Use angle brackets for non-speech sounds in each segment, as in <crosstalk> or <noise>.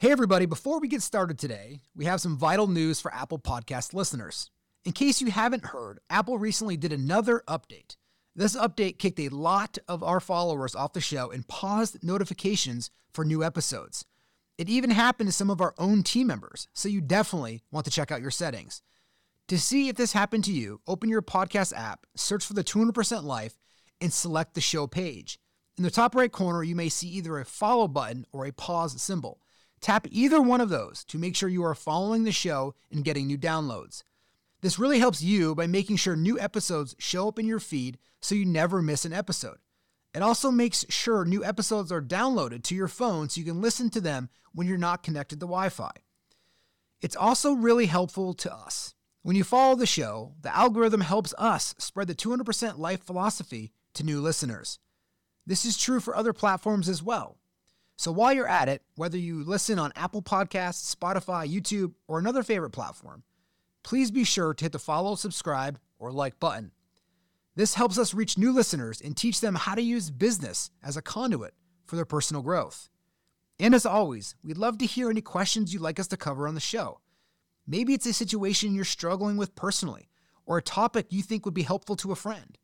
Hey, everybody, before we get started today, we have some vital news for Apple Podcast listeners. In case you haven't heard, Apple recently did another update. This update kicked a lot of our followers off the show and paused notifications for new episodes. It even happened to some of our own team members, so you definitely want to check out your settings. To see if this happened to you, open your podcast app, search for the 200% Life, and select the show page. In the top right corner, you may see either a follow button or a pause symbol. Tap either one of those to make sure you are following the show and getting new downloads. This really helps you by making sure new episodes show up in your feed so you never miss an episode. It also makes sure new episodes are downloaded to your phone so you can listen to them when you're not connected to Wi Fi. It's also really helpful to us. When you follow the show, the algorithm helps us spread the 200% life philosophy to new listeners. This is true for other platforms as well. So while you're at it, whether you listen on Apple Podcasts, Spotify, YouTube, or another favorite platform, please be sure to hit the follow, subscribe, or like button. This helps us reach new listeners and teach them how to use business as a conduit for their personal growth. And as always, we'd love to hear any questions you'd like us to cover on the show. Maybe it's a situation you're struggling with personally or a topic you think would be helpful to a friend.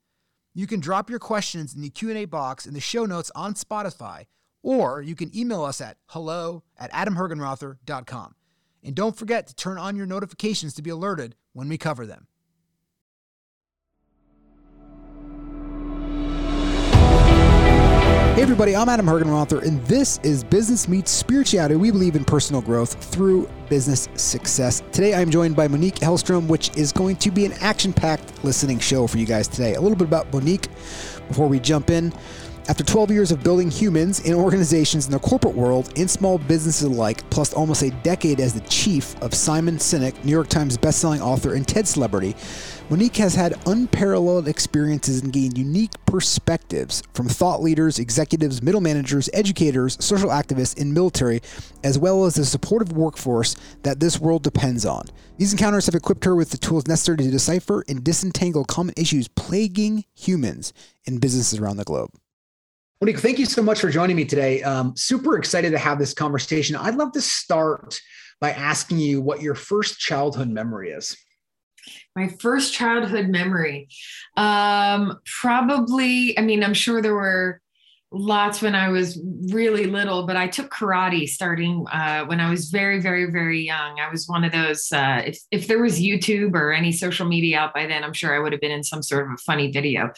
You can drop your questions in the Q&A box in the show notes on Spotify or you can email us at hello at adamhergenrother.com. And don't forget to turn on your notifications to be alerted when we cover them. Hey everybody, I'm Adam Hergenrother, and this is Business Meets Spirituality. We believe in personal growth through business success. Today I'm joined by Monique Helstrom, which is going to be an action-packed listening show for you guys today. A little bit about Monique before we jump in. After 12 years of building humans in organizations in the corporate world and small businesses alike, plus almost a decade as the chief of Simon Sinek, New York Times bestselling author and TED celebrity, Monique has had unparalleled experiences and gained unique perspectives from thought leaders, executives, middle managers, educators, social activists, and military, as well as the supportive workforce that this world depends on. These encounters have equipped her with the tools necessary to decipher and disentangle common issues plaguing humans in businesses around the globe. Monique, thank you so much for joining me today. Um, super excited to have this conversation. I'd love to start by asking you what your first childhood memory is. My first childhood memory. Um, probably, I mean, I'm sure there were lots when I was really little, but I took karate starting uh, when I was very, very, very young. I was one of those. Uh, if if there was YouTube or any social media out by then, I'm sure I would have been in some sort of a funny video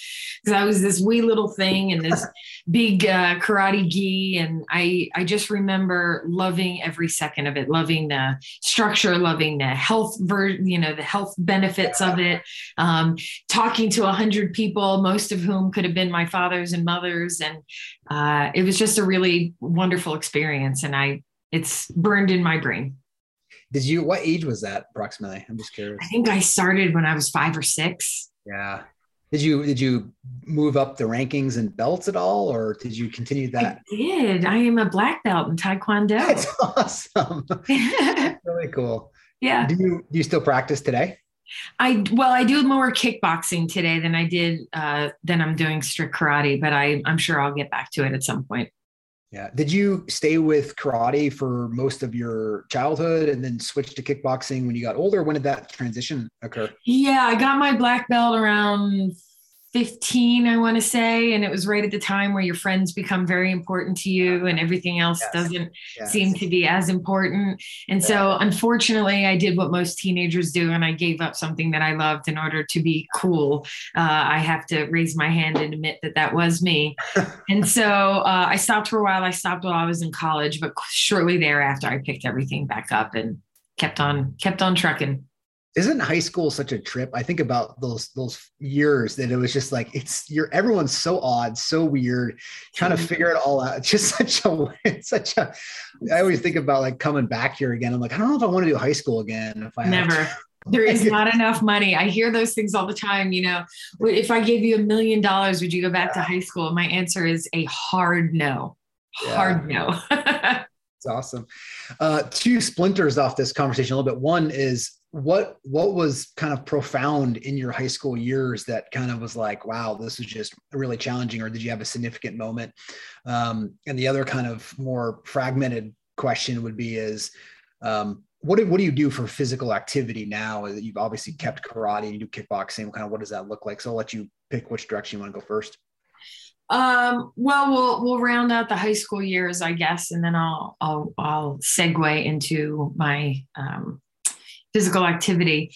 because I was this wee little thing and this <laughs> big uh, karate gi, and I I just remember loving every second of it, loving the structure, loving the health ver- you know the health benefits of it, um, talking to a hundred people, most of whom could have been my fathers and mothers, and uh, it was just a really wonderful experience, and I it's burned in my brain. Did you? What age was that approximately? I'm just curious. I think I started when I was five or six. Yeah. Did you did you move up the rankings and belts at all, or did you continue that? I did. I am a black belt in Taekwondo. That's <laughs> awesome. <laughs> really cool. Yeah. Do you do you still practice today? I well, I do more kickboxing today than I did uh, than I'm doing strict karate, but I I'm sure I'll get back to it at some point. Yeah. Did you stay with karate for most of your childhood and then switch to kickboxing when you got older? When did that transition occur? Yeah, I got my black belt around 15, I want to say. And it was right at the time where your friends become very important to you and everything else yes. doesn't yes. seem to be as important. And yeah. so, unfortunately, I did what most teenagers do and I gave up something that I loved in order to be cool. Uh, I have to raise my hand and admit that that was me. <laughs> and so uh, I stopped for a while. I stopped while I was in college, but shortly thereafter, I picked everything back up and kept on kept on trucking isn't high school such a trip? I think about those those years that it was just like it's you're everyone's so odd, so weird, trying to figure it all out. It's <laughs> just such a it's such a I always think about like coming back here again. I'm like, I don't know if I want to do high school again. If I never there is <laughs> not enough money. I hear those things all the time. You know, if I gave you a million dollars, would you go back yeah. to high school? My answer is a hard no. Hard yeah. no. <laughs> It's awesome. Uh, two splinters off this conversation a little bit. One is what what was kind of profound in your high school years that kind of was like wow this was just really challenging or did you have a significant moment um, and the other kind of more fragmented question would be is um, what do, what do you do for physical activity now? You've obviously kept karate and you do kickboxing. Kind of what does that look like? So I'll let you pick which direction you want to go first. Um, well, we'll we'll round out the high school years, I guess, and then I'll I'll I'll segue into my um, physical activity.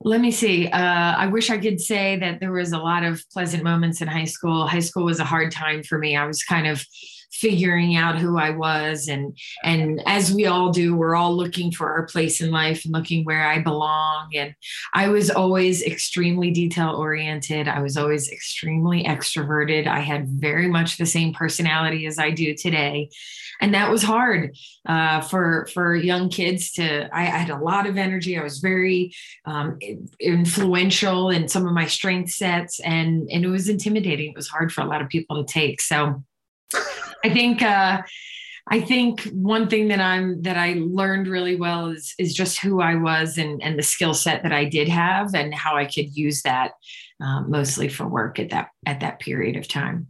Let me see. Uh, I wish I could say that there was a lot of pleasant moments in high school. High school was a hard time for me. I was kind of figuring out who I was. And and as we all do we're all looking for our place in life and looking where I belong. And I was always extremely detail oriented. I was always extremely extroverted. I had very much the same personality as I do today. And that was hard uh, for for young kids to I, I, had a lot of energy. I was very um, influential in some of my strength sets. And and it was intimidating. It was hard for a lot of people to take. So I think uh, I think one thing that I'm that I learned really well is is just who I was and and the skill set that I did have and how I could use that um, mostly for work at that at that period of time.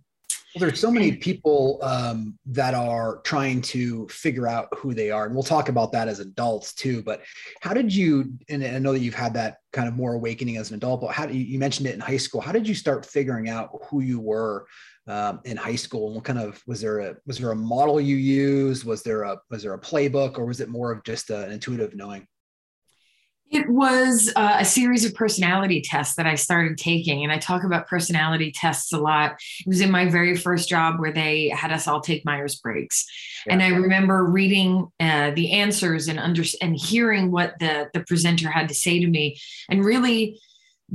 Well, there's so many people um, that are trying to figure out who they are, and we'll talk about that as adults too. But how did you? And I know that you've had that kind of more awakening as an adult, but how do you, you mentioned it in high school? How did you start figuring out who you were um, in high school and what kind of was there a was there a model you used was there a was there a playbook or was it more of just an intuitive knowing it was uh, a series of personality tests that I started taking. And I talk about personality tests a lot. It was in my very first job where they had us all take Myers Briggs. Yeah. And I remember reading uh, the answers and under and hearing what the, the presenter had to say to me and really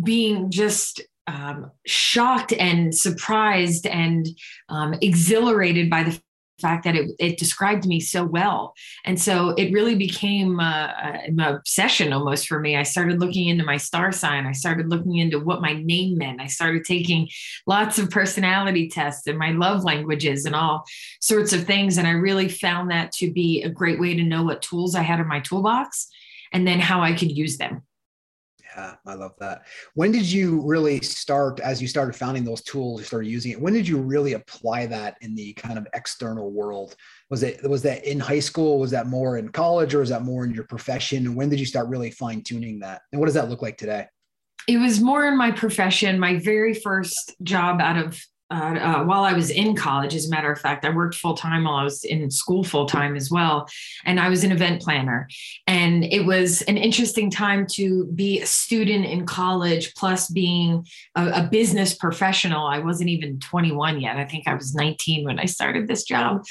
being just um, shocked and surprised and um, exhilarated by the fact that it, it, described me so well. And so it really became uh, an obsession almost for me. I started looking into my star sign. I started looking into what my name meant. I started taking lots of personality tests and my love languages and all sorts of things. And I really found that to be a great way to know what tools I had in my toolbox and then how I could use them. Yeah, I love that. When did you really start, as you started founding those tools, you started using it? When did you really apply that in the kind of external world? Was it was that in high school? Was that more in college, or was that more in your profession? And when did you start really fine tuning that? And what does that look like today? It was more in my profession. My very first job out of uh, while I was in college. As a matter of fact, I worked full time while I was in school full time as well. And I was an event planner. And it was an interesting time to be a student in college, plus being a, a business professional. I wasn't even 21 yet. I think I was 19 when I started this job.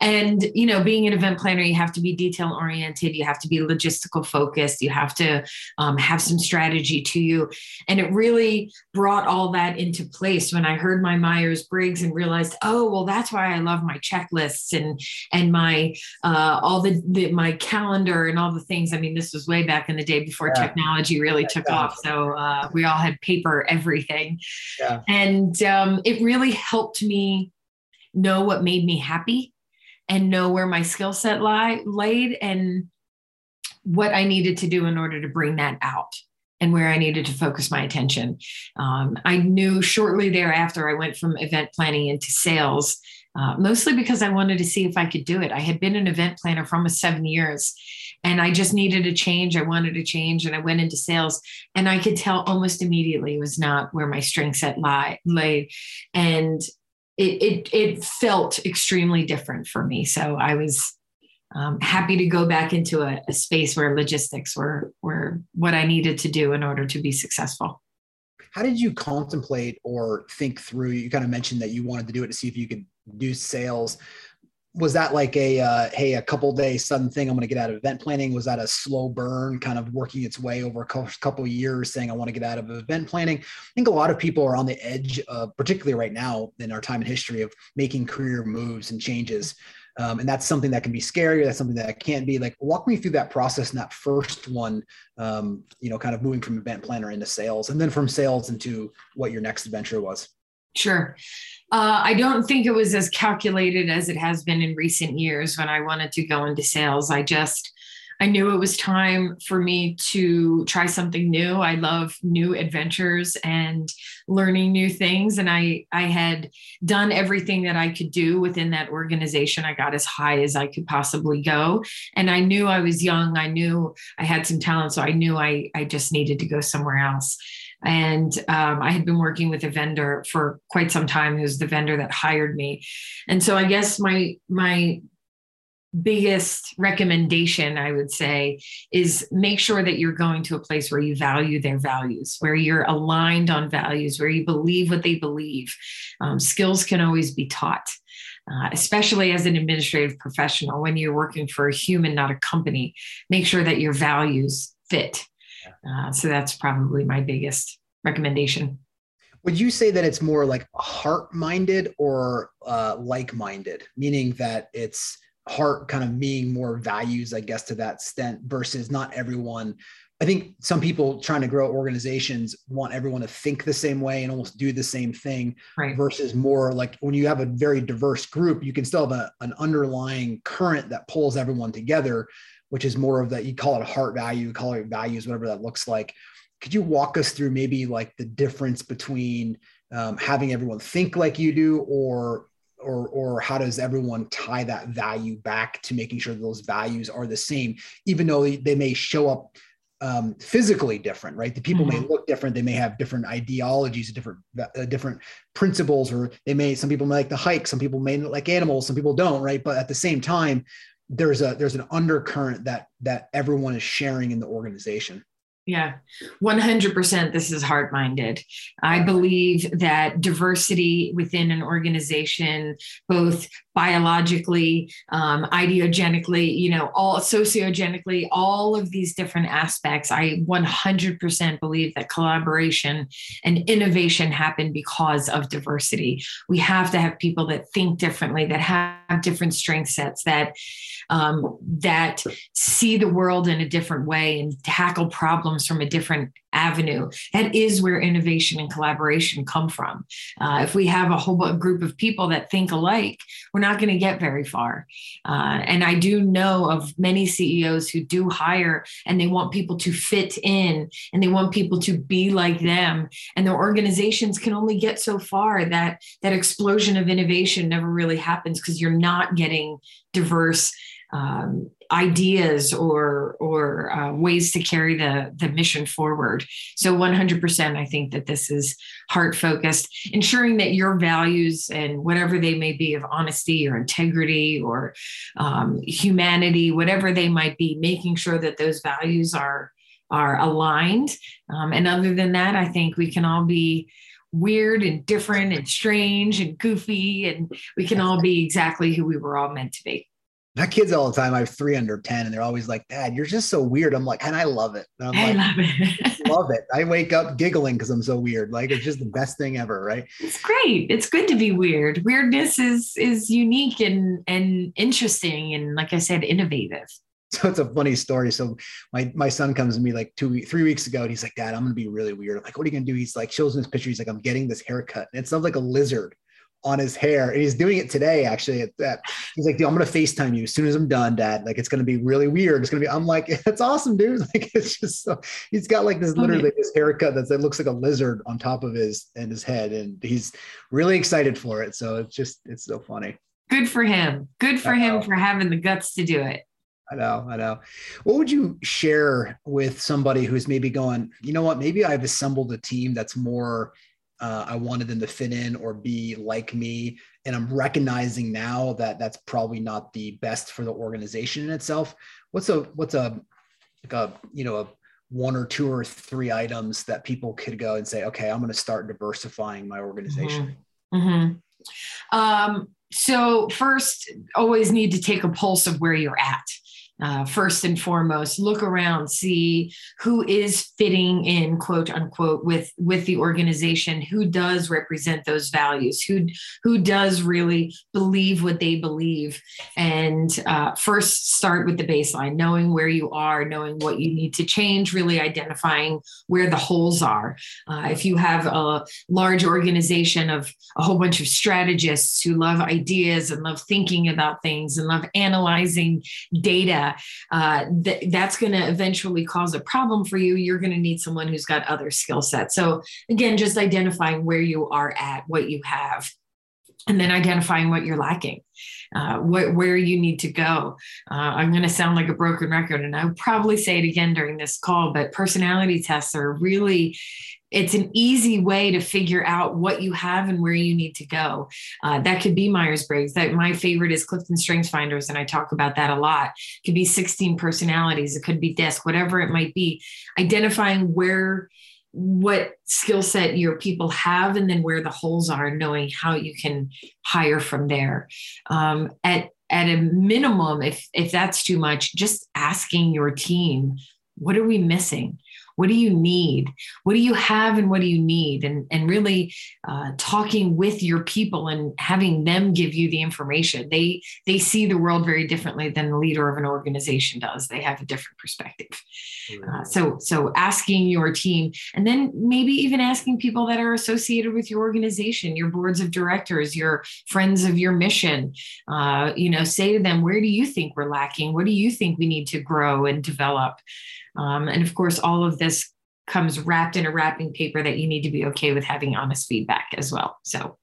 And, you know, being an event planner, you have to be detail oriented, you have to be logistical focused, you have to um, have some strategy to you. And it really brought all that into place when I heard my mind Myers Briggs and realized, oh, well, that's why I love my checklists and and my uh, all the, the, my calendar and all the things. I mean, this was way back in the day before yeah. technology really yeah, took yeah. off. So uh, we all had paper everything, and um, it really helped me know what made me happy and know where my skill set lie laid and what I needed to do in order to bring that out and where I needed to focus my attention. Um, I knew shortly thereafter I went from event planning into sales, uh, mostly because I wanted to see if I could do it. I had been an event planner for almost seven years and I just needed a change. I wanted a change and I went into sales and I could tell almost immediately it was not where my strength set lie, lay. And it, it, it felt extremely different for me. So I was um, happy to go back into a, a, space where logistics were were what I needed to do in order to be successful. How did you contemplate or think through? You kind of mentioned that you wanted to do it to see if you could do sales. Was that like a uh, hey, a couple days sudden thing? I'm going to get out of event planning. Was that a slow burn, kind of working its way over a couple years, saying I want to get out of event planning? I think a lot of people are on the edge, of, particularly right now in our time in history, of making career moves and changes. Um, and that's something that can be scary. That's something that can't be like, walk me through that process and that first one, um, you know, kind of moving from event planner into sales and then from sales into what your next adventure was. Sure. Uh, I don't think it was as calculated as it has been in recent years when I wanted to go into sales. I just, I knew it was time for me to try something new. I love new adventures and learning new things. And I, I had done everything that I could do within that organization. I got as high as I could possibly go. And I knew I was young. I knew I had some talent. So I knew I, I just needed to go somewhere else. And um, I had been working with a vendor for quite some time, who's the vendor that hired me. And so I guess my my biggest recommendation I would say is make sure that you're going to a place where you value their values, where you're aligned on values, where you believe what they believe. Um, skills can always be taught. Uh, especially as an administrative professional, when you're working for a human, not a company, make sure that your values fit. Uh, so that's probably my biggest recommendation. Would you say that it's more like heart minded or uh, like minded, meaning that it's heart kind of meaning more values, I guess, to that extent versus not everyone. I think some people trying to grow organizations want everyone to think the same way and almost do the same thing right. versus more like when you have a very diverse group, you can still have a, an underlying current that pulls everyone together, which is more of that you call it a heart value, call it values, whatever that looks like. Could you walk us through maybe like the difference between um, having everyone think like you do or or or how does everyone tie that value back to making sure those values are the same even though they, may show up um, physically different right? The people mm-hmm. may look different. They may have different ideologies different uh, different principles or they may some people may like the hike some people may like animals some people don't right? But at the same time there's a there's an undercurrent that that everyone is sharing in the organization yeah, 100% this is heart minded. I believe that diversity within an organization, both biologically, um, ideogenically, you know, all sociogenically, all of these different aspects, I 100% believe that collaboration and innovation happen because of diversity. We have to have people that think differently, that have different strength sets, that um, that see the world in a different way and tackle problems from a different avenue. That is where innovation and collaboration come from. Uh, if we have a whole group of people that think alike, we're not going to get very far. Uh, and I do know of many CEOs who do hire and they want people to fit in and they want people to be like them. And their organizations can only get so far that that explosion of innovation never really happens because you're not getting diverse um, ideas or or uh, ways to carry the the mission forward. So 100%, I think that this is heart focused, ensuring that your values and whatever they may be of honesty or integrity or um, humanity, whatever they might be, making sure that those values are are aligned. Um, and other than that, I think we can all be weird and different and strange and goofy, and we can all be exactly who we were all meant to be my kids all the time. I have three under 10 and they're always like, Dad, you're just so weird. I'm like, and I love it. And I'm I like, love it. love it. I wake up giggling because I'm so weird. Like it's just the best thing ever, right? It's great. It's good to be weird. Weirdness is is unique and and interesting and like I said, innovative. <laughs> So it's a funny story. So my my son comes to me like two three weeks ago and he's like, Dad, I'm gonna be really weird. I'm like, what are you gonna do? He's like, shows me this picture. He's like, I'm getting this haircut. And it sounds like a lizard on his hair. And he's doing it today, actually. At that, he's like, "Dude, I'm gonna FaceTime you as soon as I'm done, Dad. Like it's gonna be really weird. It's gonna be. I'm like, <laughs> that's awesome, dude. <laughs> Like it's just so. He's got like this oh, literally this haircut that looks like a lizard on top of his and his head, and he's really excited for it. So it's just it's so funny. Good for him. Good for him for having the guts to do it. I know, I know. What would you share with somebody who's maybe going, you know what, maybe I've assembled a team that's more uh, I wanted them to fit in or be like me. And I'm recognizing now that that's probably not the best for the organization in itself. What's a what's a like a you know a one or two or three items that people could go and say, okay, I'm going to start diversifying my organization. Mm-hmm. Mm-hmm. Um, so first, always need to take a pulse of where you're at uh, first and foremost look around see who is fitting in quote unquote with with the organization who does represent those values who who does really believe what they believe and uh, first start with the baseline knowing where you are knowing what you need to change really identifying where the holes are. Uh, if you have a large organization of a whole bunch of strategists who love ideas and love thinking about things and love analyzing data uh, th- that's going to eventually cause a problem for you. You're going to need someone who's got other skill sets. So, again, just identifying where you are at, what you have, and then identifying what you're lacking, uh, wh- where you need to go. Uh, I'm going to sound like a broken record, and I'll probably say it again during this call, but personality tests are really it's an easy way to figure out what you have and where you need to go. Uh, that could be Myers Briggs. That my favorite is Clifton Strengths Finders, and I talk about that a lot. It could be 16 personalities. It could be DISC, whatever it might be. Identifying where what skill set your people have and then where the holes are knowing how you can hire from there um, at at a minimum if if that's too much just asking your team what are we missing what do you need? What do you have and what do you need? And and really uh, talking with your people and having them give you the information. They they see the world very differently than the leader of an organization does. They have a different perspective. Uh, so so asking your team and then maybe even asking people that are associated with your organization your boards of directors your friends of your mission. Uh, you know say to them where do you think we're lacking? What do you think we need to grow and develop um, and of course, all of this comes wrapped in a wrapping paper that you need to be okay with having honest feedback as well. So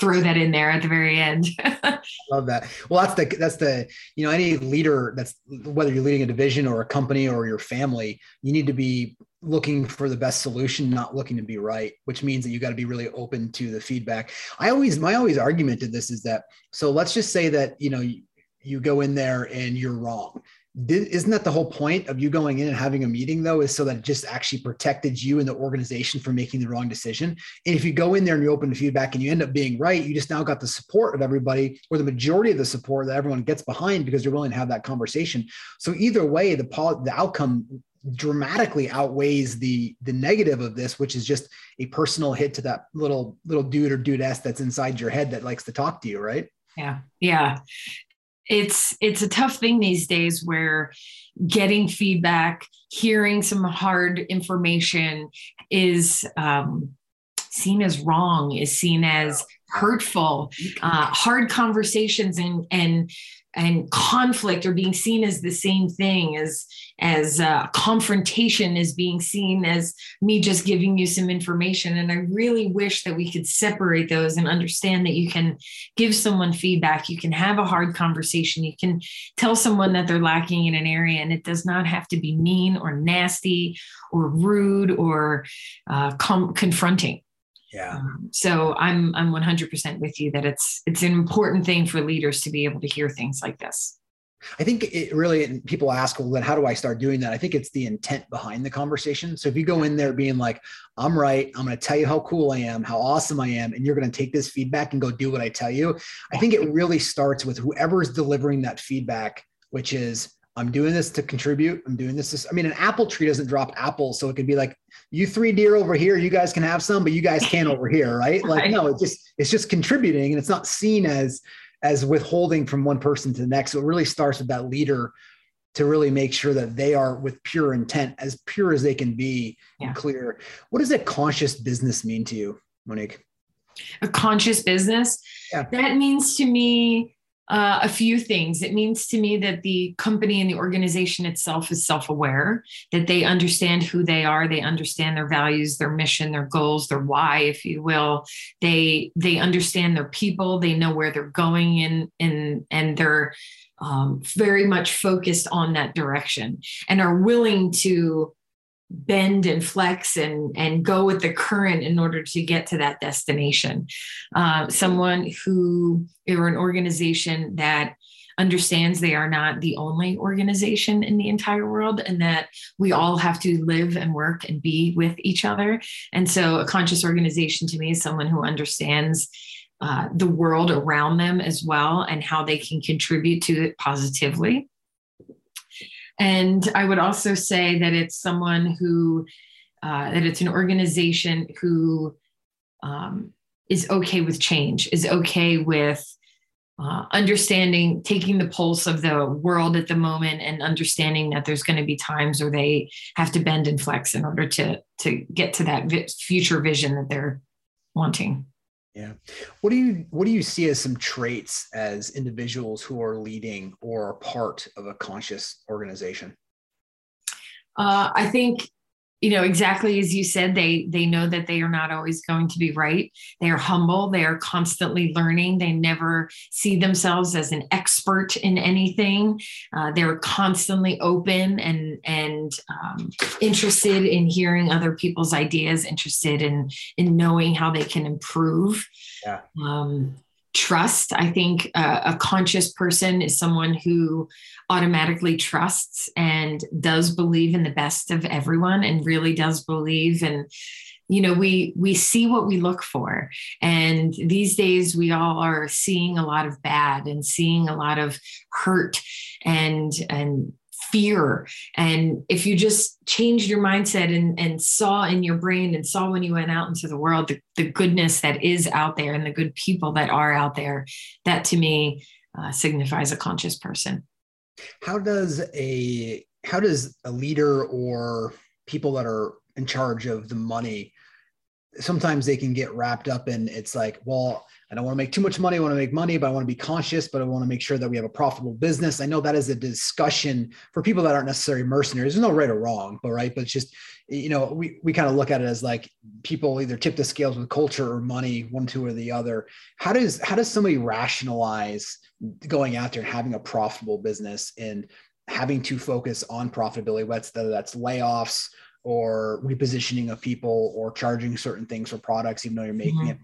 throw that in there at the very end. <laughs> Love that. Well, that's the that's the you know any leader that's whether you're leading a division or a company or your family, you need to be looking for the best solution, not looking to be right, which means that you got to be really open to the feedback. I always my always argument to this is that so let's just say that you know you, you go in there and you're wrong isn't that the whole point of you going in and having a meeting though is so that it just actually protected you and the organization from making the wrong decision? And if you go in there and you open the feedback and you end up being right you just now got the support of everybody or the majority of the support that everyone gets behind because you're willing to have that conversation. So either way the the outcome dramatically outweighs the the negative of this which is just a personal hit to that little little dude or dudess that's inside your head that likes to talk to you right? Yeah. Yeah it's it's a tough thing these days where getting feedback hearing some hard information is um, seen as wrong is seen as hurtful. Uh, hard conversations and and and conflict are being seen as the same thing as as uh, confrontation is being seen as me just giving you some information. And i really wish that we could separate those and understand that you can give someone feedback. You can have a hard conversation. You can tell someone that they're lacking in an area and it does not have to be mean or nasty or rude or uh, com- confronting yeah. Um, so I'm I'm 100% with you that it's it's an important thing for leaders to be able to hear things like this. I think it really people ask, well, then how do I start doing that? I think it's the intent behind the conversation. So if you go in there being like, I'm right, I'm going to tell you how cool I am, how awesome I am, and you're going to take this feedback and go do what I tell you. I think it really starts with whoever's delivering that feedback, which is I'm doing this to contribute. I'm doing this. To, I mean, an apple tree doesn't drop apples, so it can be like, you three deer over here, you guys can have some, but you guys can't over here, <laughs> right? Like, no, it's just it's just contributing, and it's not seen as as withholding from one person to the next. So it really starts with that leader to really make sure that they are with pure intent, as pure as they can be, yeah. and clear. What does a conscious business mean to you, Monique? A conscious business. Yeah. That means to me uh, a few things. It means to me that the company and the organization itself is self aware, that they understand who they are, they understand their values, their mission, their goals, their why, if you will. They they understand their people, they know where they're going and and and they're um, very much focused on that direction and are willing to bend and flex and and go with the current in order to get to that destination. Uh, someone who or an organization that understands they are not the only organization in the entire world and that we all have to live and work and be with each other. And so a conscious organization to me is someone who understands uh, the world around them as well and how they can contribute to it positively and I would also say that it's someone who, uh, that it's an organization who um, is okay with change, is okay with uh, understanding, taking the pulse of the world at the moment, and understanding that there's going to be times where they have to bend and flex in order to to get to that vi- future vision that they're wanting. Yeah. What do you what do you see as some traits as individuals who are leading or are part of a conscious organization? Uh, I think you know exactly as you said they they know that they are not always going to be right. They are humble. They are constantly learning. They never see themselves as an expert in anything. Uh, they're constantly open and and um, interested in hearing other people's ideas interested in in knowing how they can improve. Yeah. um, trust. I think uh, a conscious person is someone who automatically trusts and does believe in the best of everyone and really does believe and you know we we see what we look for and these days we all are seeing a lot of bad and seeing a lot of hurt and and fear. And if you just changed your mindset and, and saw in your brain and saw when you went out into the world the, the goodness that is out there and the good people that are out there, that to me uh, signifies a conscious person. How does a how does a leader or people that are in charge of the money sometimes they can get wrapped up in it's like well I don't want to make too much money. I want to make money, but I want to be conscious, but I want to make sure that we have a profitable business. I know that is a discussion for people that aren't necessarily mercenaries. There's no right or wrong, but right. But it's just, you know, we, we kind of look at it as like people either tip the scales with culture or money, one, two, or the other. How does, how does somebody rationalize going out there and having a profitable business and having to focus on profitability, whether that's layoffs or repositioning of people or charging certain things for products, even though you're making mm-hmm. it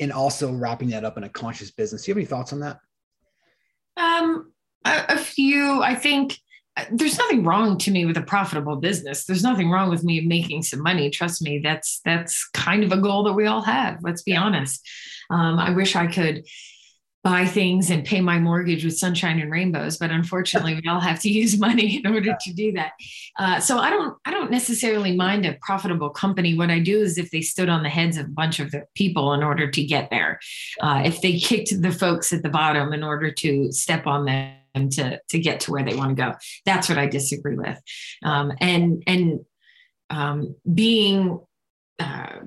and also wrapping that up in a conscious business. Do you have any thoughts on that? Um, a, a few. I think uh, there's nothing wrong to me with a profitable business. There's nothing wrong with me making some money. Trust me, that's that's kind of a goal that we all have. Let's be honest. Um, I wish I could buy things and pay my mortgage with sunshine and rainbows but unfortunately we all have to <laughs> use money in order to do that. Uh, so i don't i don't necessarily mind a profitable company. What i do is if they stood on the heads of a bunch of the people in order to get there uh, if they kicked the folks at the bottom in order to step on them to to get to where they want to go that's what i disagree with. Um, and and um, being uh,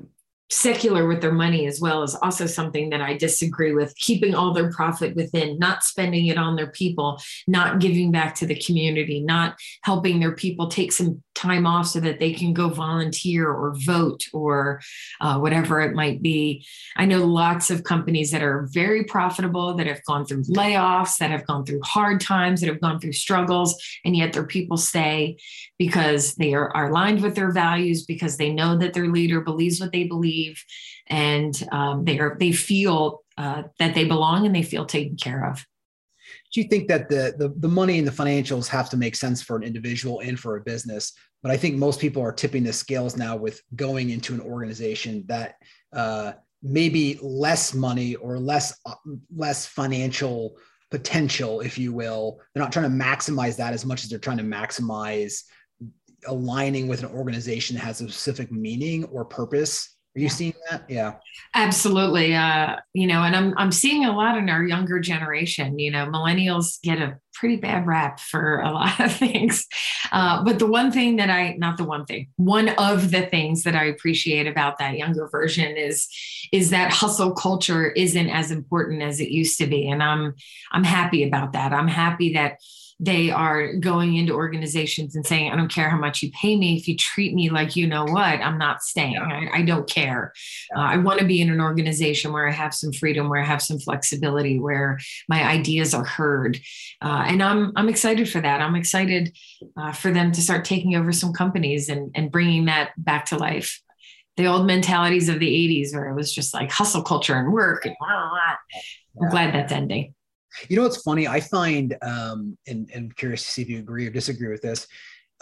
secular with their money as well is also something that I disagree with. Keeping all their profit within, not spending it on their people, not giving back to the community, not helping their people take some time off so that they can go volunteer or vote or uh, whatever it might be. I know lots of companies that are very profitable that have gone through layoffs, that have gone through hard times, that have gone through struggles, and yet their people stay because they are, are aligned with their values, because they know that their leader believes what they believe and um, they are they feel uh, that they belong and they feel taken care of do you think that the, the the money and the financials have to make sense for an individual and for a business but i think most people are tipping the scales now with going into an organization that uh, maybe less money or less less financial potential if you will. They're not trying to maximize that as much as they're trying to maximize aligning with an organization that has a specific meaning or purpose are you seeing that? Yeah. Absolutely. Uh, you know, and I'm I'm seeing a lot in our younger generation. You know, millennials get a pretty bad rap for a <laughs> lot of things. Uh, but the one thing that I not the one thing, one of the things that I appreciate about that younger version is is that hustle culture isn't as important as it used to be. And I'm I'm happy about that. I'm happy that they are going into organizations and saying, I don't care how much you pay me. If you treat me like you know what, I'm not staying. Yeah. I, I, don't care. Yeah. Uh, I want to be in an organization where I have some freedom, where I have some flexibility, where my ideas are heard. Uh, and I'm, I'm excited for that. I'm excited uh, for them to start taking over some companies and, and bringing that back to life. The old mentalities of the 80s where it was just like hustle culture and work and blah, blah, blah. I'm glad that's ending. You know what's funny? I find, um, and, and I'm curious to see if you agree or disagree with this.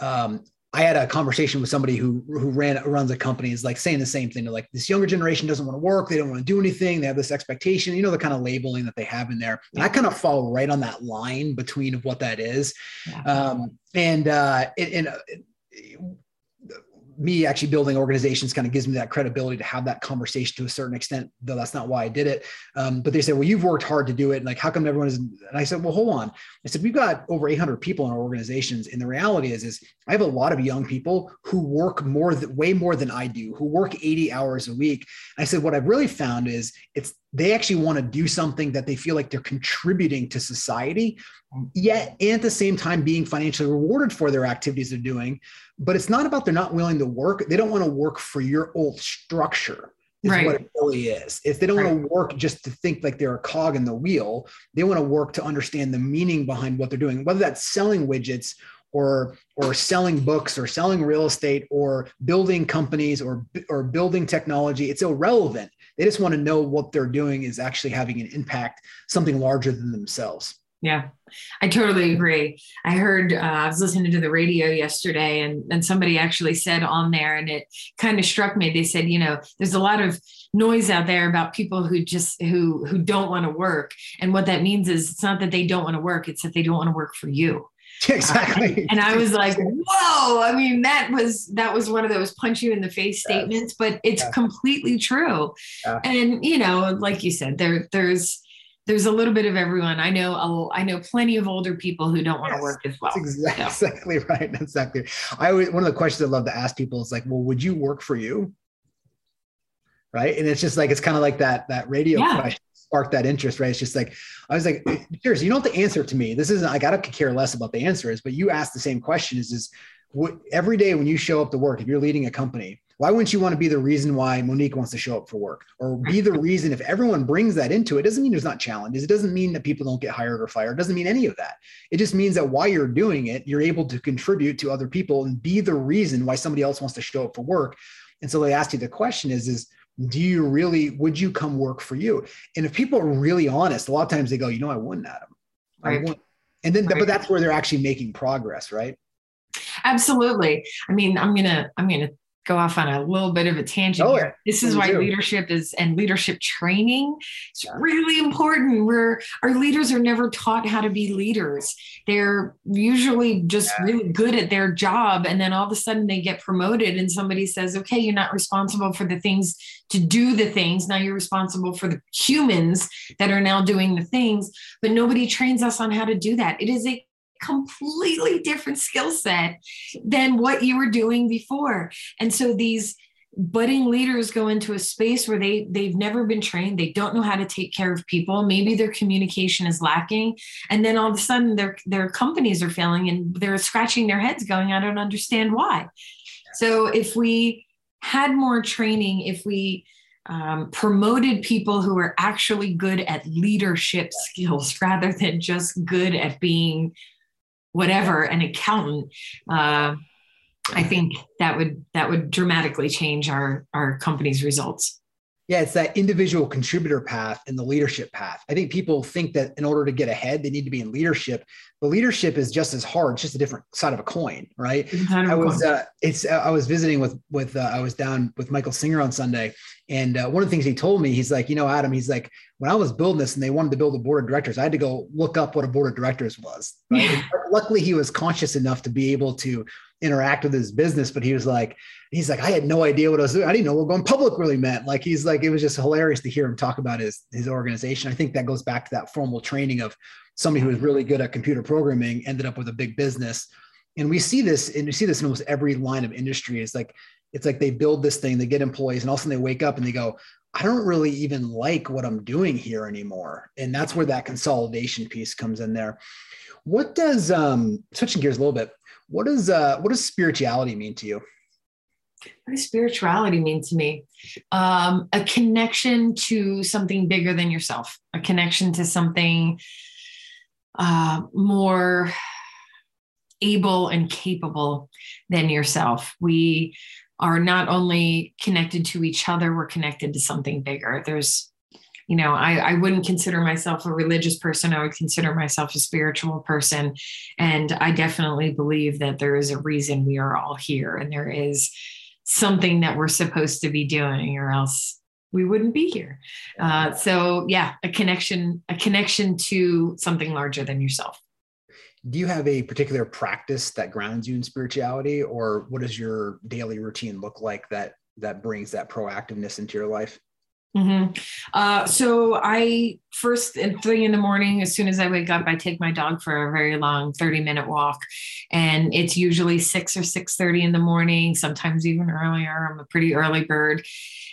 Um, I had a conversation with somebody who who ran runs a company is like saying the same thing. They're like, this younger generation doesn't want to work. They don't want to do anything. They have this expectation, you know, the kind of labeling that they have in there. And I kind of fall right on that line between of what that is. Yeah. Um, and uh, and, and uh, me actually building organizations kind of gives me that credibility to have that conversation to a certain extent, though that's not why I did it. Um, but they said, well, you've worked hard to do it. And like, how come everyone is, and I said, well, hold on. I said, we've got over 800 people in our organizations. And the reality is, is I have a lot of young people who work more, than, way more than I do, who work 80 hours a week. I said, what I've really found is it's they actually want to do something that they feel like they're contributing to society, yet and at the same time being financially rewarded for their activities they're doing. But it's not about they're not willing to work. They don't want to work for your old structure. Is right. what it really is. If they don't right. want to work just to think like they're a cog in the wheel, they want to work to understand the meaning behind what they're doing, whether that's selling widgets or or selling books or selling real estate or building companies or or building technology it's irrelevant they just want to know what they're doing is actually having an impact something larger than themselves. Yeah i totally agree. I heard uh, i was listening to the radio yesterday and, and somebody actually said on there and it kind of struck me. They said you know there's a lot of noise out there about people who just who who don't want to work. And what that means is it's not that they don't want to work it's that they don't want to work for you <laughs> exactly. And I was like, whoa. I mean, that was that was one of those punch you in the face statements, but it's yeah. completely true. Yeah. And you know, like you said, there there's there's a little bit of everyone. I know I know plenty of older people who don't want yes, to work as well. Exactly, so. exactly <laughs> right. Exactly. I always one of the questions I love to ask people is like, well, would you work for you? Right. And it's just like it's kind of like that that radio yeah. question sparked that interest, right? It's just like, I was like, eh, seriously, you don't have to answer to me. This isn't, I got to care less about the answer is, but you asked the same question is, is what, every day when you show up to work, if you're leading a company, why wouldn't you want to be the reason why Monique wants to show up for work or be the reason if everyone brings that into it, doesn't mean there's not challenges. It doesn't mean that people don't get hired or fired. It doesn't mean any of that. It just means that while you're doing it, you're able to contribute to other people and be the reason why somebody else wants to show up for work. And so they asked you the question is, is do you really would you come work for you? And if people are really honest a lot of times they go you know i wouldn't adam. Right. i wouldn't. And then right. but that's where they're actually making progress right? Absolutely. I mean i'm gonna i'm gonna go off on a little bit of a tangent oh, here. This is why leadership is and leadership training is really important. Where our leaders are never taught how to be leaders. They're usually just yeah. really good at their job. And then all of a sudden they get promoted and somebody says, okay, you're not responsible for the things to do the things. Now you're responsible for the humans that are now doing the things. But nobody trains us on how to do that. It is a completely different skill set than what you were doing before. And so these budding leaders go into a space where they they've never been trained. They don't know how to take care of people. Maybe their communication is lacking. And then all of a sudden their their companies are failing and they're scratching their heads going i don't understand why. So if we had more training if we um, promoted people who are actually good at leadership skills <laughs> rather than just good at being whatever an accountant uh, i think that would that would dramatically change our our company's results yeah it's that individual contributor path and the leadership path i think people think that in order to get ahead they need to be in leadership but leadership is just as hard it's just a different side of a coin right i was uh, it's uh, i was visiting with with uh, i was down with michael singer on sunday and uh, one of the things he told me he's like you know adam he's like when I was building this and they wanted to build a board of directors, I had to go look up what a board of directors was. Right? Yeah. Luckily, he was conscious enough to be able to interact with his business, but he was like, he's like, I had no idea what I was doing. I didn't know what going public really meant. Like he's like, it was just hilarious to hear him talk about his his organization. I think that goes back to that formal training of somebody who was really good at computer programming ended up with a big business. And we see this, and we see this in almost every line of industry. It's like it's like they build this thing, they get employees, and all of a sudden they wake up and they go, I don't really even like what I'm doing here anymore. And that's where that consolidation piece comes in there. What does um switching gears a little bit, what does uh what does spirituality mean to you? What does spirituality mean to me? Um, a connection to something bigger than yourself, a connection to something uh, more able and capable than yourself. We are not only connected to each other, we're connected to something bigger. There's, you know, I, I wouldn't consider myself a religious person. I would consider myself a spiritual person. And I definitely believe that there is a reason we are all here and there is something that we're supposed to be doing, or else we wouldn't be here. Uh, so yeah, a connection, a connection to something larger than yourself do you have a particular practice that grounds you in spirituality or what does your daily routine look like that that brings that proactiveness into your life Mm-hmm. Uh, so I first at three in the morning, as soon as I wake up, I take my dog for a very long 30 minute walk. And it's usually six or 6:30 in the morning, sometimes even earlier. I'm a pretty early bird.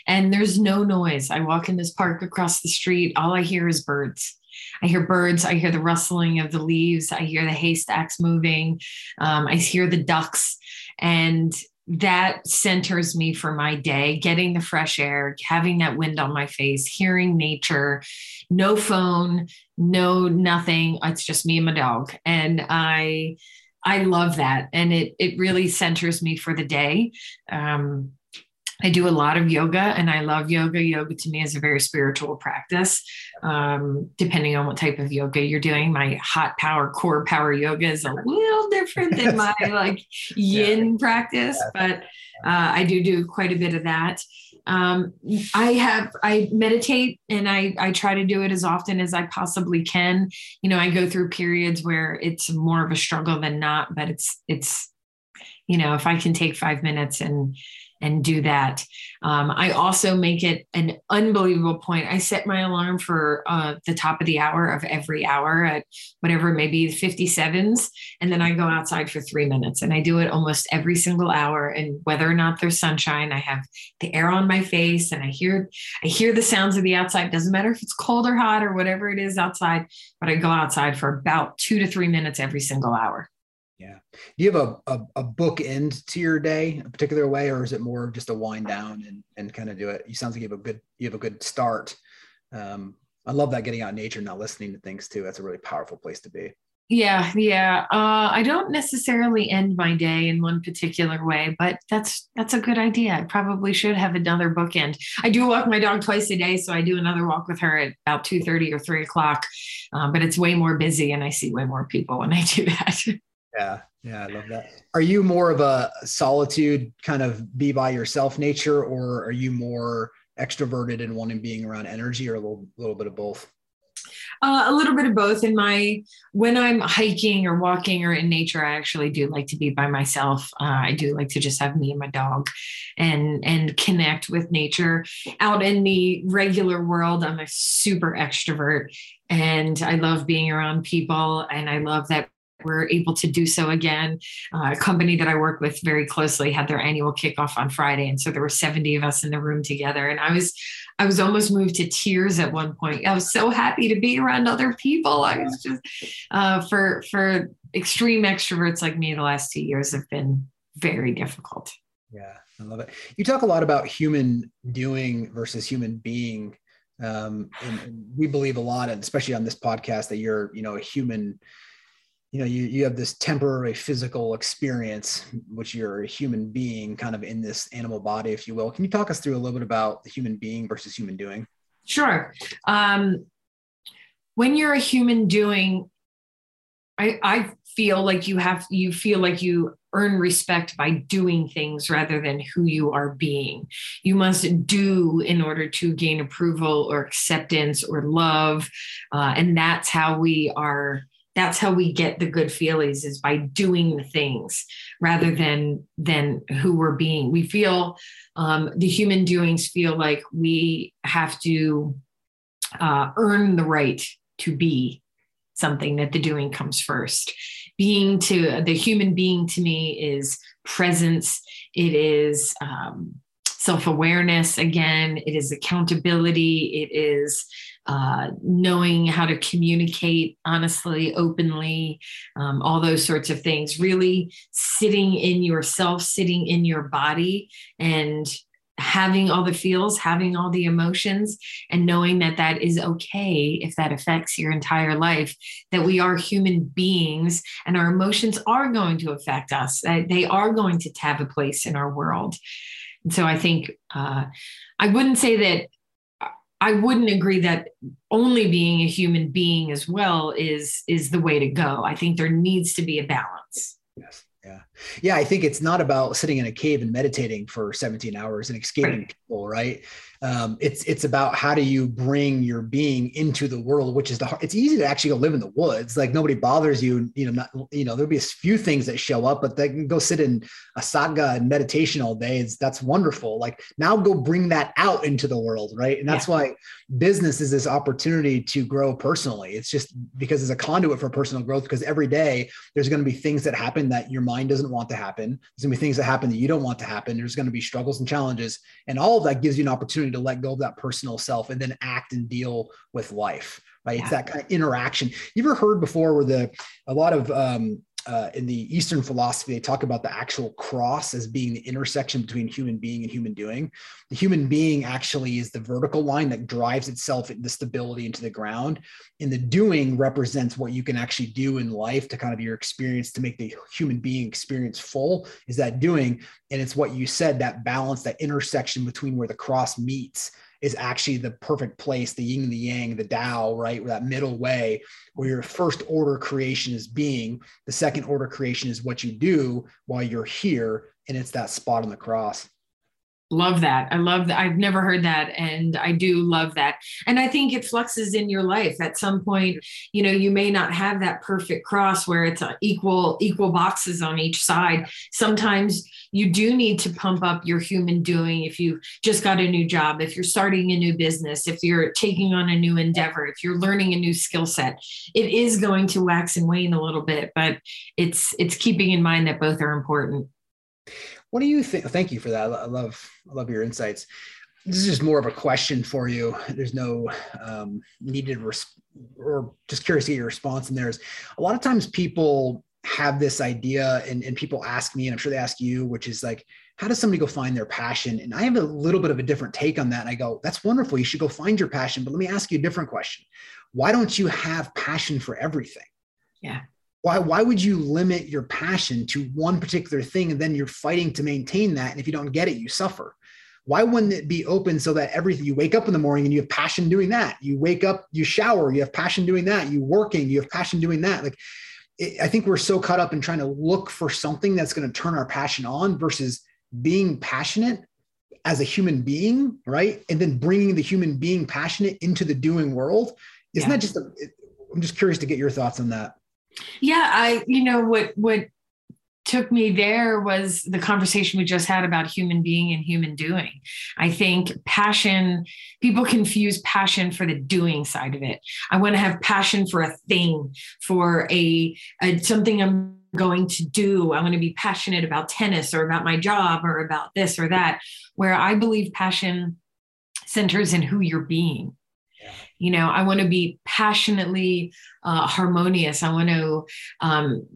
And there's no noise. I walk in this park across the street. All I hear is birds. I hear birds. I hear the rustling of the leaves. I hear the haystacks moving. Um, I hear the ducks. And that centers me for my day getting the fresh air having that wind on my face hearing nature. No phone no nothing. It's just me and my dog. And i i love that. And it it really centers me for the day. Um, I do a lot of yoga and I love yoga. Yoga to me is a very spiritual practice. Um, depending on what type of yoga you're doing, my hot power core power yoga is a <laughs> little different than my like yin yeah. practice, but uh, I do do quite a bit of that. Um, I have I meditate and I I try to do it as often as I possibly can. You know, I go through periods where it's more of a struggle than not, but it's it's you know if I can take five minutes and and do that. Um, I also make it an unbelievable point. I set my alarm for uh, the top of the hour of every hour at whatever, maybe 57s. And then I go outside for three minutes and I do it almost every single hour. And whether or not there's sunshine, I have the air on my face and I hear, I hear the sounds of the outside. Doesn't matter if it's cold or hot or whatever it is outside, but I go outside for about two to three minutes every single hour. Yeah. Do you have a, a, a, book end to your day a particular way, or is it more just a wind down and, and kind of do it? You sounds like you have a good, you have a good start. Um, I love that getting out in nature, and not listening to things too. That's a really powerful place to be. Yeah, yeah. Uh, I don't necessarily end my day in one particular way, but that's that's a good idea. I probably should have another bookend. I do walk my dog twice a day, so I do another walk with her at about two thirty or three o'clock. Um, but it's way more busy, and I see way more people when I do that. <laughs> Yeah. Yeah. I love that. Are you more of a solitude kind of be by yourself nature, or are you more extroverted and wanting being around energy or a little, little bit of both? Uh, a little bit of both. In my when I'm hiking or walking or in nature, I actually do like to be by myself. Uh, I do like to just have me and my dog, and and connect with nature. Out in the regular world, I'm a super extrovert, and I love being around people, and I love that we're able to do so again. Uh, a company that I work with very closely had their annual kickoff on Friday, and so there were 70 of us in the room together, and I was I was almost moved to tears at one point. I was so happy to be around other people. I was just uh, for for extreme extroverts like me. The last two years have been very difficult. Yeah, I love it. You talk a lot about human doing versus human being. Um, and, and we believe a lot, and especially on this podcast, that you're, you know, a human you know you, you have this temporary physical experience which you're a human being kind of in this animal body if you will. Can you talk us through a little bit about the human being versus human doing? Sure. Um, when you're a human doing I, I feel like you have you feel like you earn respect by doing things rather than who you are being. You must do in order to gain approval or acceptance or love, uh, and that's how we are that's how we get the good feelings is by doing the things rather than than who we're being. We feel um, the human doings feel like we have to uh, earn the right to be something that the doing comes first. Being to the human being to me is presence. It is um, self-awareness again. It is accountability. It is uh, knowing how to communicate honestly, openly, um, all those sorts of things. Really sitting in yourself, sitting in your body, and having all the feels, having all the emotions, and knowing that that is okay if that affects your entire life, that we are human beings and our emotions are going to affect us, they are going to have a place in our world. And so I think uh, I wouldn't say that I wouldn't agree that only being a human being as well is is the way to go. I think there needs to be a balance. Yes. Yeah. Yeah, I think it's not about sitting in a cave and meditating for 17 hours and escaping right. people, right? Um, it's it's about how do you bring your being into the world, which is the it's easy to actually go live in the woods. Like nobody bothers you, you know. Not you know there'll be a few things that show up, but they can go sit in a saga and meditation all day. It's, that's wonderful. Like now go bring that out into the world, right? And that's yeah. why business is this opportunity to grow personally. It's just because it's a conduit for personal growth. Because every day there's going to be things that happen that your mind doesn't want to happen. There's going to be things that happen that you don't want to happen. There's going to be struggles and challenges, and all of that gives you an opportunity to let go of that personal self and then act and deal with life right yeah. it's that kind of interaction you ever heard before where the a lot of um, uh, in the Eastern philosophy, they talk about the actual cross as being the intersection between human being and human doing. The human being actually is the vertical line that drives itself the stability into the ground. And the doing represents what you can actually do in life to kind of your experience to make the human being experience full is that doing. And it's what you said that balance, that intersection between where the cross meets is actually the perfect place, the yin and the yang, the Tao, right? That middle way where your first order creation is being, the second order creation is what you do while you're here. And it's that spot on the cross love that. I love that. I've never heard that and i do love that. And i think it fluxes in your life. At some point you know you may not have that perfect cross where it's uh, equal equal boxes on each side. Sometimes you do need to pump up your human doing if you just got a new job if you're starting a new business if you're taking on a new endeavor if you're learning a new skill set. It is going to wax and wane a little bit but it's it's keeping in mind that both are important what do you think? Thank you for that. I love, I love your insights. This is just more of a question for you. There's no um, needed res- or just curious to get your response. And there's a lot of times people have this idea and, and people ask me, and I'm sure they ask you, which is like, how does somebody go find their passion? And I have a little bit of a different take on that. And I go, that's wonderful. You should go find your passion. But let me ask you a different question. Why don't you have passion for everything? Yeah why why would you limit your passion to one particular thing and then you're fighting to maintain that? And if you don't get it you suffer. Why wouldn't it be open so that everything you wake up in the morning and you have passion doing that. You wake up you shower you have passion doing that. You working you have passion doing that. Like it, i think we're so caught up in trying to look for something that's going to turn our passion on versus being passionate as a human being right? And then bringing the human being passionate into the doing world. Isn't yeah. that just a, i'm just curious to get your thoughts on that yeah, I you know what what took me there was the conversation we just had about human being and human doing. I think passion, people confuse passion for the doing side of it. I want to have passion for a thing, for a, a something I'm going to do. I want to be passionate about tennis or about my job or about this or that. Where I believe passion centers in who you're being you know i want to be passionately uh, harmonious. I want to um,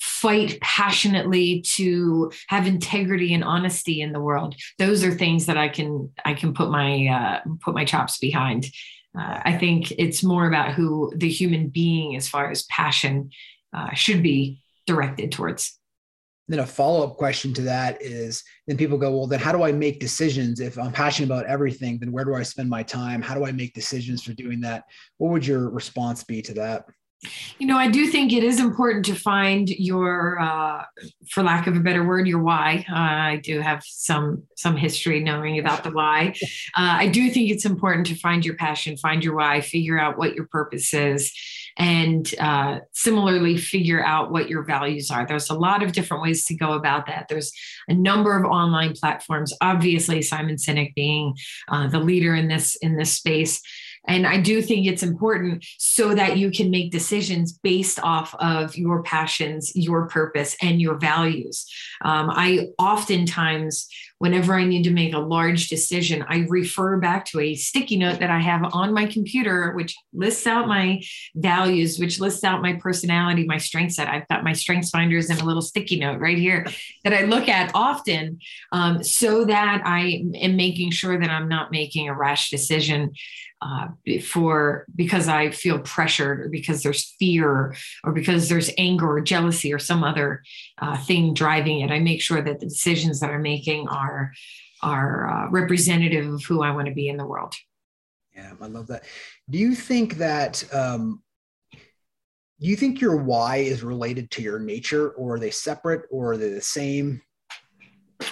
fight passionately to have integrity and honesty in the world. Those are things that i can i can put my uh, put my chops behind. Uh, i think it's more about who the human being as far as passion uh, should be directed towards then a follow-up question to that is then people go well then how do i make decisions? If i'm passionate about everything then where do i spend my time? How do i make decisions for doing that? What would your response be to that you know i do think it is important to find your uh, for lack of a better word your why uh, i do have some some history knowing about the why uh, i do think it's important to find your passion find your why figure out what your purpose is and uh, similarly figure out what your values are. There's a lot of different ways to go about that. There's a number of online platforms. Obviously, Simon Sinek being uh, the leader in this in this space. And I do think it's important so that you can make decisions based off of your passions, your purpose, and your values. Um, I oftentimes whenever I need to make a large decision, I refer back to a sticky note that I have on my computer, which lists out my values, which lists out my personality, my strength set. I've got my strengths finders and a little sticky note right here that I look at often um, so that I am making sure that I'm not making a rash decision uh, because I feel pressured or because there's fear or because there's anger or jealousy or some other uh, thing driving it. I make sure that the decisions that I'm making are are uh, representative of who I want to be in the world. Yeah, I love that. Do you think that um, do you think your why is related to your nature or are they separate or are they the same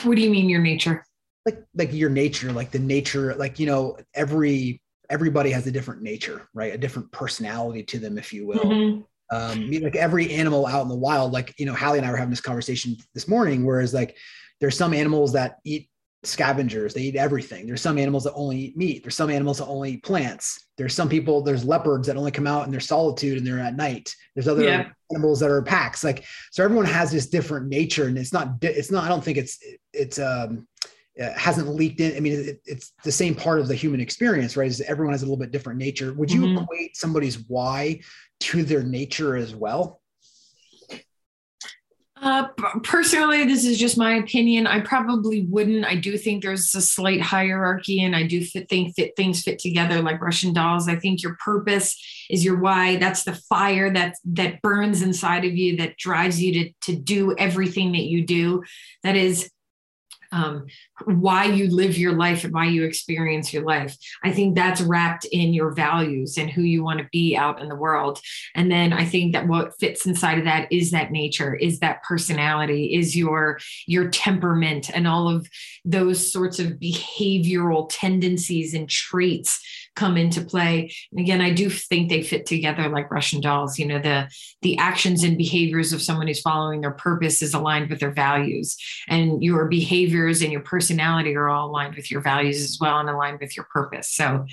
what do you mean your nature like like your nature like the nature like you know every everybody has a different nature right a different personality to them if you will mm-hmm. um like every animal out in the wild like you know hallie and i were having this conversation this morning whereas like there's some animals that eat scavengers. They eat everything. There's some animals that only eat meat. There's some animals that only eat plants. There's some people there's leopards that only come out in their solitude and they're at night. There's other yeah. animals that are packs. Like so everyone has this different nature and it's not it's not i don't think it's it's um it hasn't leaked in i mean it, it's the same part of the human experience right? Is everyone has a little bit different nature. Would you mm-hmm. equate somebody's why to their nature as well uh, personally, this is just my opinion. I probably wouldn't. I do think there's a slight hierarchy, and I do fit, think that things fit together like Russian dolls. I think your purpose is your why. That's the fire that that burns inside of you that drives you to to do everything that you do. That is um, why you live your life and why you experience your life. I think that's wrapped in your values and who you want to be out in the world. And then I think that what fits inside of that is that nature, is that personality, is your your temperament, and all of those sorts of behavioral tendencies and traits come into play. And again, I do think they fit together like Russian dolls. You know, the the actions and behaviors of someone who's following their purpose is aligned with their values, and your behaviors and your personality are all aligned with your values as well and aligned with your purpose. So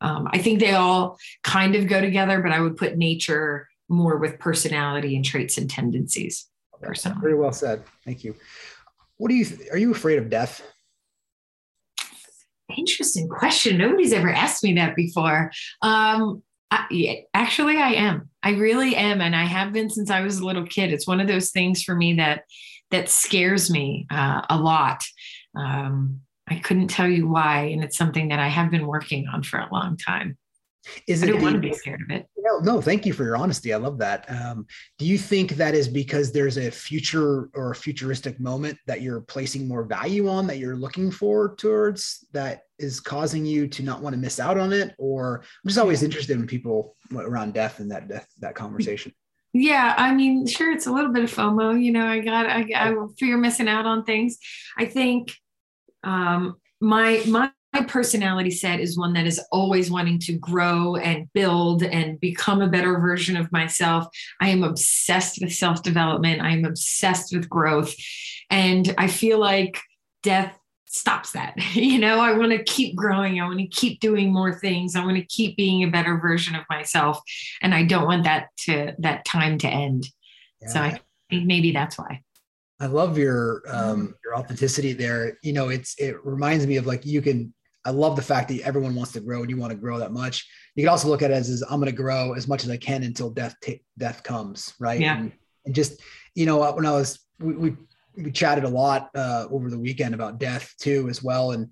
um, I think they all kind of go together, but I would put nature more with personality and traits and tendencies. Personally. Very well said. Thank you. What do you? Are you afraid of death? Interesting question. Nobody's ever asked me that before. Um, I, actually, I am. I really am, and I have been since I was a little kid. It's one of those things for me that that scares me uh, a lot. Um, I couldn't tell you why, and it's something that I have been working on for a long time. Is it I don't want to be scared of it. No, no, thank you for your honesty. I love that. Um, do you think that is because there's a future or a futuristic moment that you're placing more value on that you're looking for towards that is causing you to not want to miss out on it? Or I'm just always interested in people around death and that death, that conversation. Yeah, I mean, sure, it's a little bit of FOMO. You know, I got, I, I fear missing out on things. I think um, my my my personality set is one that is always wanting to grow and build and become a better version of myself. I am obsessed with self development. I am obsessed with growth. And I feel like death stops that. <laughs> You know, I want to keep growing. I want to keep doing more things. I want to keep being a better version of myself. And I don't want that to that time to end. Yeah. So I think maybe that's why. I love your um your authenticity there. You know, it's it reminds me of like you can I love the fact that everyone wants to grow and you want to grow that much. You can also look at it as, as I'm going to grow as much as I can until death t- death comes, right? Yeah. And, and, just you know when I was we we, we chatted a lot uh, over the weekend about death too as well, and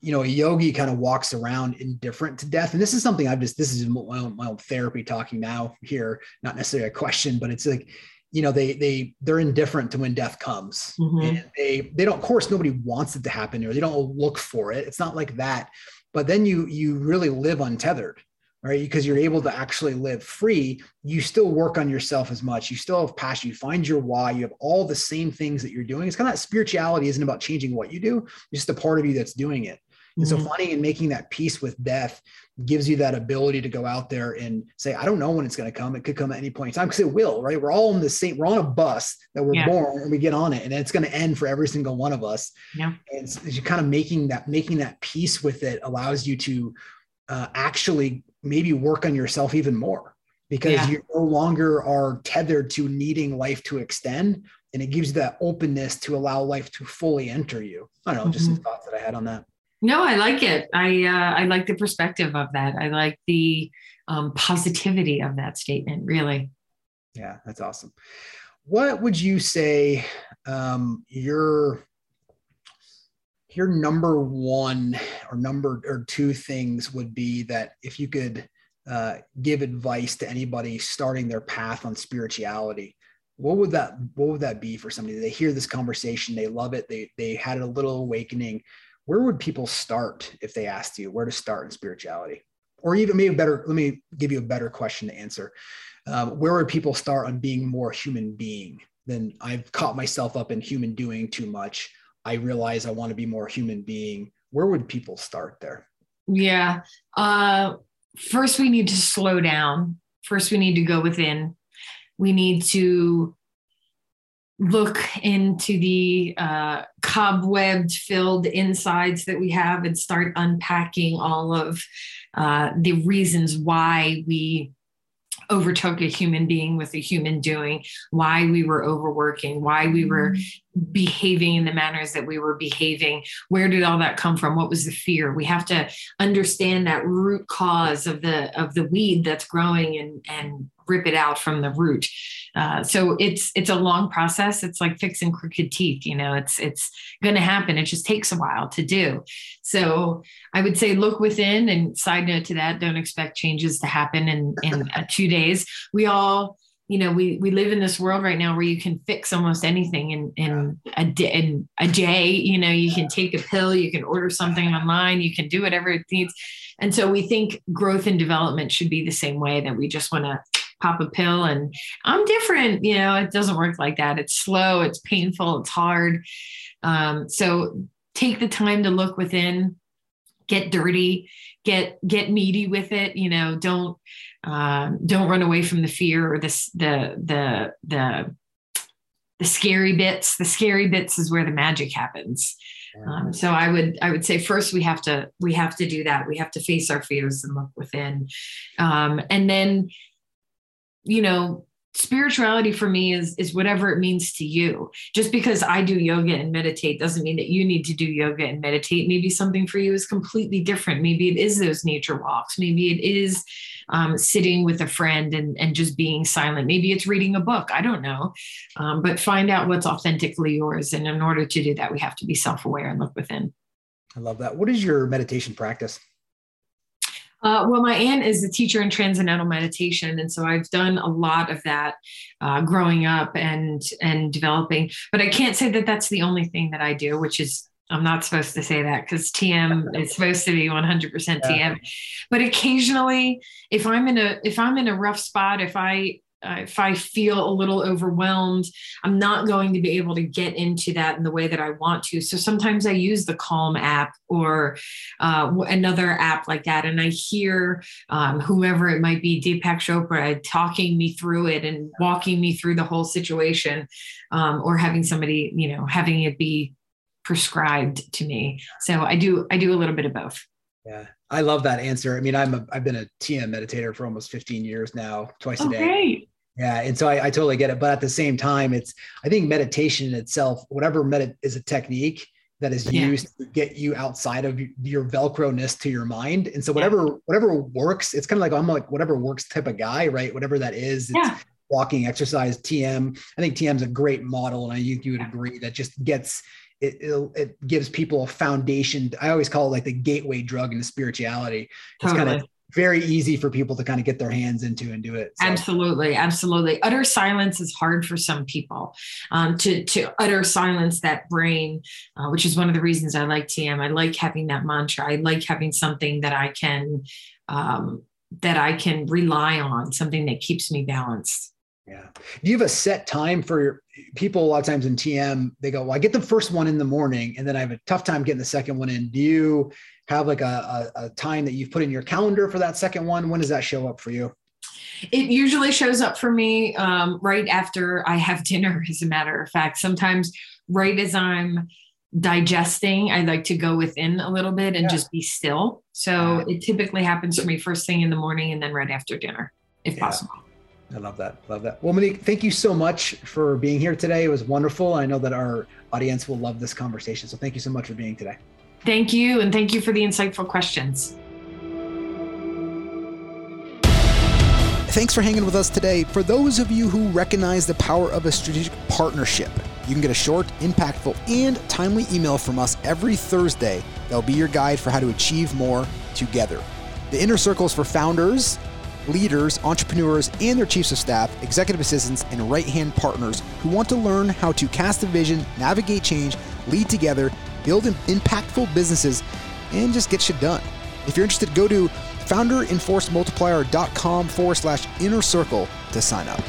you know a yogi kind of walks around indifferent to death, and this is something I've just this is my own, my own therapy talking now here, not necessarily a question, but it's like you know they they they're indifferent to when death comes. Mm-hmm. and they they don't of course nobody wants it to happen or they don't look for it. It's not like that. But then you you really live untethered right because you're able to actually live free you still work on yourself as much you still have passion you find your why you have all the same things that you're doing it's kind of that spirituality isn't about changing what you do it's just a part of you that's doing it and so mm-hmm. finding and making that peace with death gives you that ability to go out there and say, I don't know when it's going to come. It could come at any point in time because it will, right? We're all on the same, we're on a bus that we're yeah. born and we get on it and it's going to end for every single one of us. Yeah. And you kind of making that, making that peace with it allows you to uh, actually maybe work on yourself even more because yeah. you no longer are tethered to needing life to extend. And it gives you that openness to allow life to fully enter you. I don't know, mm-hmm. just some mm-hmm. thoughts that I had on that. No, I like it. I uh, I like the perspective of that. I like the um, positivity of that statement. Really. Yeah, that's awesome. What would you say um, your your number one or number or two things would be that if you could uh, give advice to anybody starting their path on spirituality, what would that what would that be for somebody? They hear this conversation, they love it, they they had a little awakening where would people start if they asked you where to start in spirituality? Or even maybe better, let me give you a better question to answer. um, where would people start on being more human being? Then I've caught myself up in human doing too much. I realize I want to be more human being. Where would people start there? Yeah. Uh, first, we need to slow down. First, we need to go within. We need to look into the uh, cobwebbed filled insides that we have and start unpacking all of uh, the reasons why we overtook a human being with a human doing, why we were overworking, why we were mm-hmm. behaving in the manners that we were behaving. Where did all that come from? What was the fear? We have to understand that root cause of the of the weed that's growing and and rip it out from the root. Uh, so it's it's a long process. It's like fixing crooked teeth. You know, it's it's going to happen. It just takes a while to do. So I would say look within. And side note to that, don't expect changes to happen in in <laughs> uh, two days. We all you know we we live in this world right now where you can fix almost anything in in a day in a day you know you can take a pill you can order something online you can do whatever it needs and so we think growth and development should be the same way that we just want to pop a pill and I'm different. You know, it doesn't work like that. It's slow, it's painful, it's hard. Um, so take the time to look within, get dirty, get get meaty with it. You know, don't uh, don't run away from the fear or this the the the the scary bits. The scary bits is where the magic happens. Um, so I would I would say first we have to we have to do that. We have to face our fears and look within, um, and then you know spirituality for me is is whatever it means to you. Just because i do yoga and meditate doesn't mean that you need to do yoga and meditate. Maybe something for you is completely different. Maybe it is those nature walks. Maybe it is um, sitting with a friend and and just being silent. Maybe it's reading a book. I don't know. Um, but find out what's authentically yours. And in order to do that we have to be self-aware and look within. I love that. What is your meditation practice uh, well, my aunt is a teacher in transcendental meditation, and so I've done a lot of that uh, growing up and and developing. But I can't say that that's the only thing that I do, which is I'm not supposed to say that because TM is supposed to be 100% TM. But occasionally, if I'm in a if I'm in a rough spot, if I if I feel a little overwhelmed, I'm not going to be able to get into that in the way that I want to. So sometimes I use the Calm app or uh, another app like that, and I hear um, whomever it might be, Deepak Chopra, talking me through it and walking me through the whole situation, um, or having somebody, you know, having it be prescribed to me. So I do I do a little bit of both. Yeah, I love that answer. I mean, I'm a I've been a TM meditator for almost 15 years now, twice a day. Yeah, and so I, I, totally get it. But at the same time, it's I think meditation in itself, whatever med is a technique that is used yeah. to get you outside of your velcro ness to your mind. And so whatever yeah. whatever works, it's kind of like I'm like whatever works type of guy, right? Whatever that is. yeah. walking, exercise, TM. I think TM is a great model, and I think you would agree that just gets it, it gives people a foundation. I always call it like the gateway drug into spirituality. It's totally. kind of very easy for people to kind of get their hands into and do it. So. Absolutely, absolutely. Utter silence is hard for some people. Um, to to utter silence that brain, uh, which is one of the reasons I like TM. I like having that mantra. I like having something that I can um, that I can rely on, something that keeps me balanced. Yeah. Do you have a set time for people? A lot of times in TM, they go, "Well, I get the first one in the morning, and then I have a tough time getting the second one in." Do you have like a, a, a time that you've put in your calendar for that second one? When does that show up for you? It usually shows up for me um, right after I have <laughs> dinner. As a matter of fact, sometimes right as I'm digesting, I like to go within a little bit and yeah. just be still. So it typically happens for me first thing in the morning and then right after dinner, if yeah. possible. I love that. Love that. Well, Monique, thank you so much for being here today. It was wonderful. I know that our audience will love this conversation. So thank you so much for being today. Thank you. And thank you for the insightful questions. Thanks for hanging with us today. For those of you who recognize the power of a strategic partnership, you can get a short, impactful, and timely email from us every Thursday that'll be your guide for how to achieve more together. The inner circle is for founders leaders, entrepreneurs, and their chiefs of staff, executive assistants, and right hand partners who want to learn how to cast a vision, navigate change, lead together, build impactful businesses, and just get shit done. If you're interested, go to founderinforcemultiplier.com forward slash inner circle to sign up.